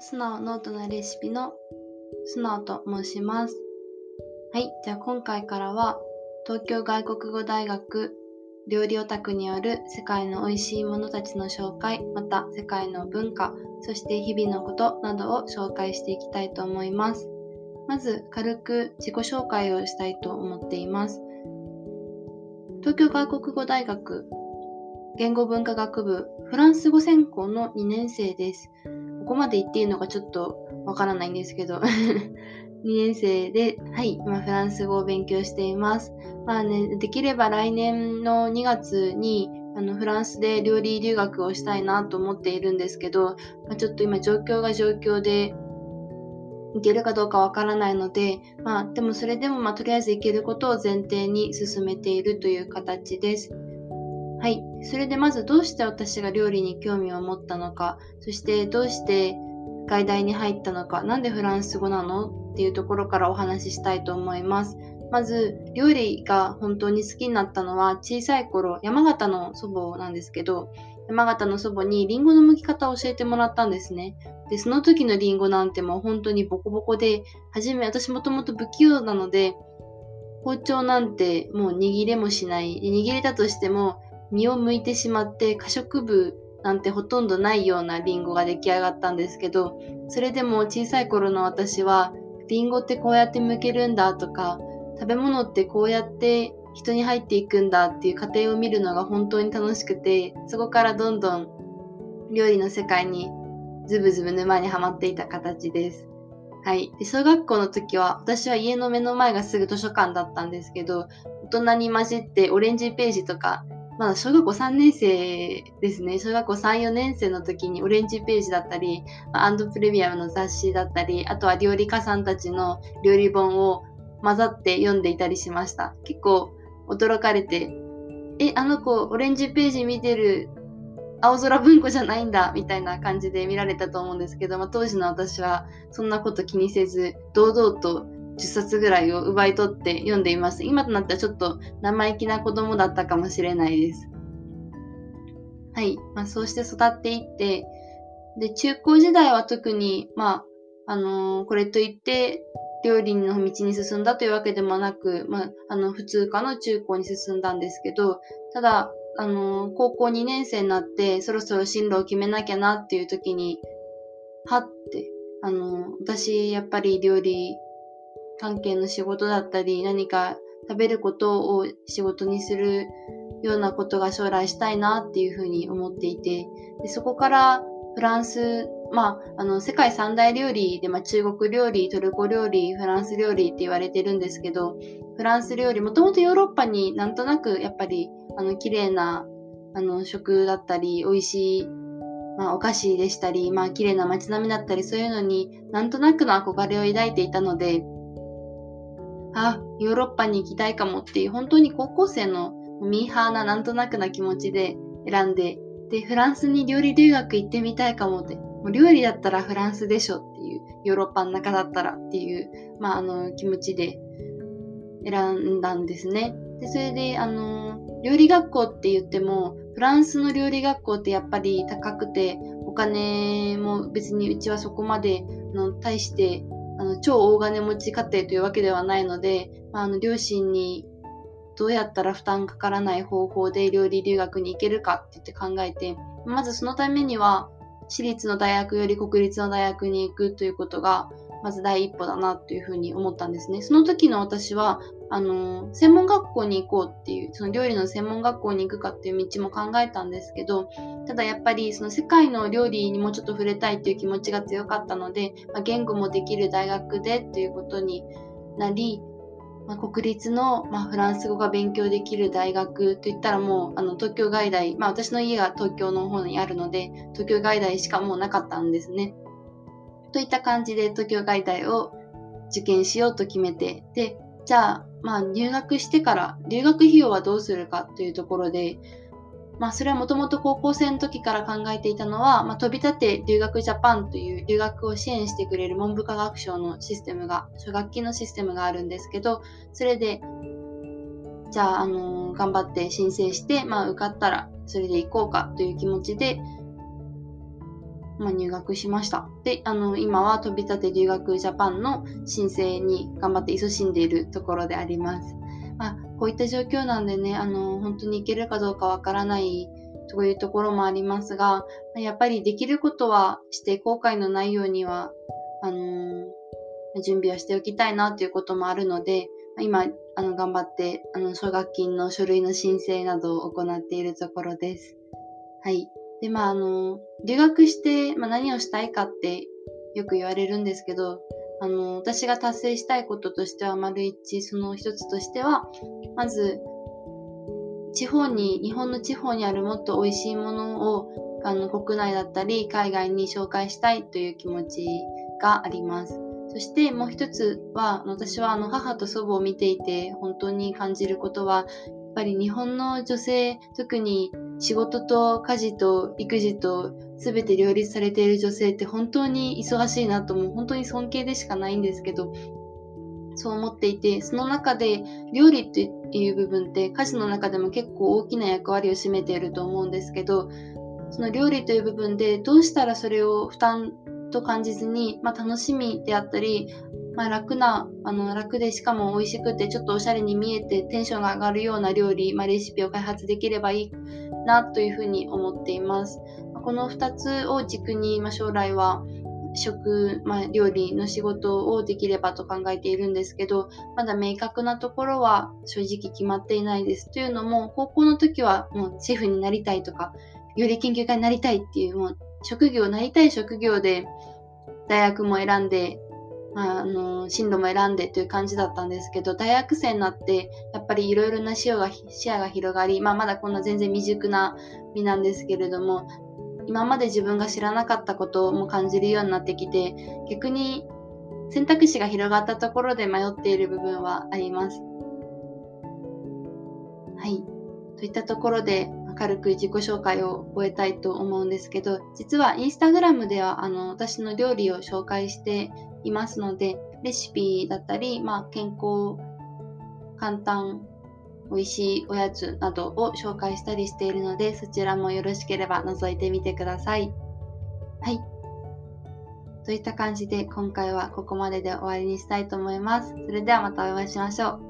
素直ノートのレシピの素直と申します。はい、じゃあ今回からは東京外国語大学料理オタクによる世界の美味しいものたちの紹介、また世界の文化、そして日々のことなどを紹介していきたいと思います。まず軽く自己紹介をしたいと思っています。東京外国語大学言語文化学部フランス語専攻の2年生です。ここまで言っていいのかちょっとわからないんですけど 2年生で、はい、今フランス語を勉強しています。まあね、できれば来年の2月にあのフランスで料理留学をしたいなと思っているんですけど、まあ、ちょっと今状況が状況でいけるかどうかわからないので、まあでもそれでもまあとりあえずいけることを前提に進めているという形です。それでまずどうして私が料理に興味を持ったのか、そしてどうして外大に入ったのか、なんでフランス語なのっていうところからお話ししたいと思います。まず、料理が本当に好きになったのは小さい頃、山形の祖母なんですけど、山形の祖母にリンゴの剥き方を教えてもらったんですね。で、その時のリンゴなんてもう本当にボコボコで、はじめ私もともと不器用なので、包丁なんてもう握れもしない。握れたとしても実を剥いてしまって可食部なんてほとんどないようなリンゴが出来上がったんですけど、それでも小さい頃の私は、リンゴってこうやって剥けるんだとか、食べ物ってこうやって人に入っていくんだっていう過程を見るのが本当に楽しくて、そこからどんどん料理の世界にズブズブ沼にはまっていた形です。はい。で小学校の時は、私は家の目の前がすぐ図書館だったんですけど、大人に混じってオレンジページとかまだ小学校3年生ですね。小学校3、4年生の時にオレンジページだったり、アンドプレミアムの雑誌だったり、あとは料理家さんたちの料理本を混ざって読んでいたりしました。結構驚かれて、え、あの子オレンジページ見てる青空文庫じゃないんだみたいな感じで見られたと思うんですけど、まあ、当時の私はそんなこと気にせず堂々と10冊ぐらいを奪い取って読んでいます。今となってはちょっと生意気な子供だったかもしれないです。はい。まあ、そうして育っていって、で、中高時代は特に、まあ、あのー、これといって、料理の道に進んだというわけでもなく、まあ、あの、普通科の中高に進んだんですけど、ただ、あのー、高校2年生になって、そろそろ進路を決めなきゃなっていう時に、はって、あのー、私、やっぱり料理関係の仕事だったり、何か食べることを仕事にするようなことが将来したいなっていうふうに思っていて、でそこからフランス、まあ、あの、世界三大料理で、まあ、中国料理、トルコ料理、フランス料理って言われてるんですけど、フランス料理、もともとヨーロッパになんとなくやっぱり、あの、綺麗な、あの、食だったり、美味しい、まあ、お菓子でしたり、まあ、綺麗な街並みだったり、そういうのになんとなくの憧れを抱いていたので、あ、ヨーロッパに行きたいかもっていう、本当に高校生のミーハーななんとなくな気持ちで選んで、で、フランスに料理留学行ってみたいかもって、もう料理だったらフランスでしょっていう、ヨーロッパの中だったらっていう、まあ、あの、気持ちで選んだんですね。で、それで、あの、料理学校って言っても、フランスの料理学校ってやっぱり高くて、お金も別にうちはそこまでの対してあの超大金持ち家庭というわけではないので、まあ、あの両親にどうやったら負担かからない方法で料理留学に行けるかって言って考えて、まずそのためには私立の大学より国立の大学に行くということがまず第一歩だなというふうに思ったんですね。その時の私は、あの、専門学校に行こうっていう、その料理の専門学校に行くかっていう道も考えたんですけど、ただやっぱりその世界の料理にもちょっと触れたいっていう気持ちが強かったので、まあ、言語もできる大学でっていうことになり、まあ、国立の、まあ、フランス語が勉強できる大学といったらもうあの東京外大、まあ、私の家が東京の方にあるので東京外大しかもうなかったんですね。といった感じで東京外大を受験しようと決めて、で、じゃあ、まあ入学してから留学費用はどうするかというところで、まあそれはもともと高校生の時から考えていたのは、まあ、飛び立て留学ジャパンという留学を支援してくれる文部科学省のシステムが、初学期のシステムがあるんですけど、それで、じゃあ、あのー、頑張って申請して、まあ受かったらそれで行こうかという気持ちで、まあ、入学しました。で、あの、今は飛び立て留学ジャパンの申請に頑張って勤しんでいるところであります。まあ、こういった状況なんでね、あの、本当に行けるかどうかわからないというところもありますが、やっぱりできることはして後悔のないようには、あの準備をしておきたいなということもあるので、今、あの、頑張って、あの、奨学金の書類の申請などを行っているところです。はい。で、まあ、あの、留学して、まあ、何をしたいかってよく言われるんですけど、あの、私が達成したいこととしては、丸一、その一つとしては、まず、地方に、日本の地方にあるもっと美味しいものを、あの、国内だったり、海外に紹介したいという気持ちがあります。そしてもう一つは、私はあの母と祖母を見ていて本当に感じることは、ぱり日本の女性、特に仕事と家事と育児と全て両立されている女性って本当に忙しいなともう本当に尊敬でしかないんですけどそう思っていてその中で料理っていう部分って家事の中でも結構大きな役割を占めていると思うんですけどその料理という部分でどうしたらそれを負担と感じずに、まあ、楽しみであったり、まあ、楽な、あの、楽でしかも美味しくてちょっとおしゃれに見えてテンションが上がるような料理、まあ、レシピを開発できればいいなというふうに思っています。この2つを軸に、まあ、将来は食、まあ、料理の仕事をできればと考えているんですけど、まだ明確なところは正直決まっていないです。というのも、高校の時はもうシェフになりたいとか、料理研究家になりたいっていう、もう職業、なりたい職業で大学も選んで、あの、進路も選んでという感じだったんですけど、大学生になって、やっぱりいろいろな視野が視野が広がり、まあ、まだこんな全然未熟な身なんですけれども、今まで自分が知らなかったことも感じるようになってきて、逆に選択肢が広がったところで迷っている部分はあります。はい。といったところで、軽く自己紹介を終えたいと思うんですけど、実はインスタグラムではあの私の料理を紹介していますので、レシピだったり、まあ、健康、簡単、美味しいおやつなどを紹介したりしているので、そちらもよろしければ覗いてみてください。はい。といった感じで今回はここまでで終わりにしたいと思います。それではまたお会いしましょう。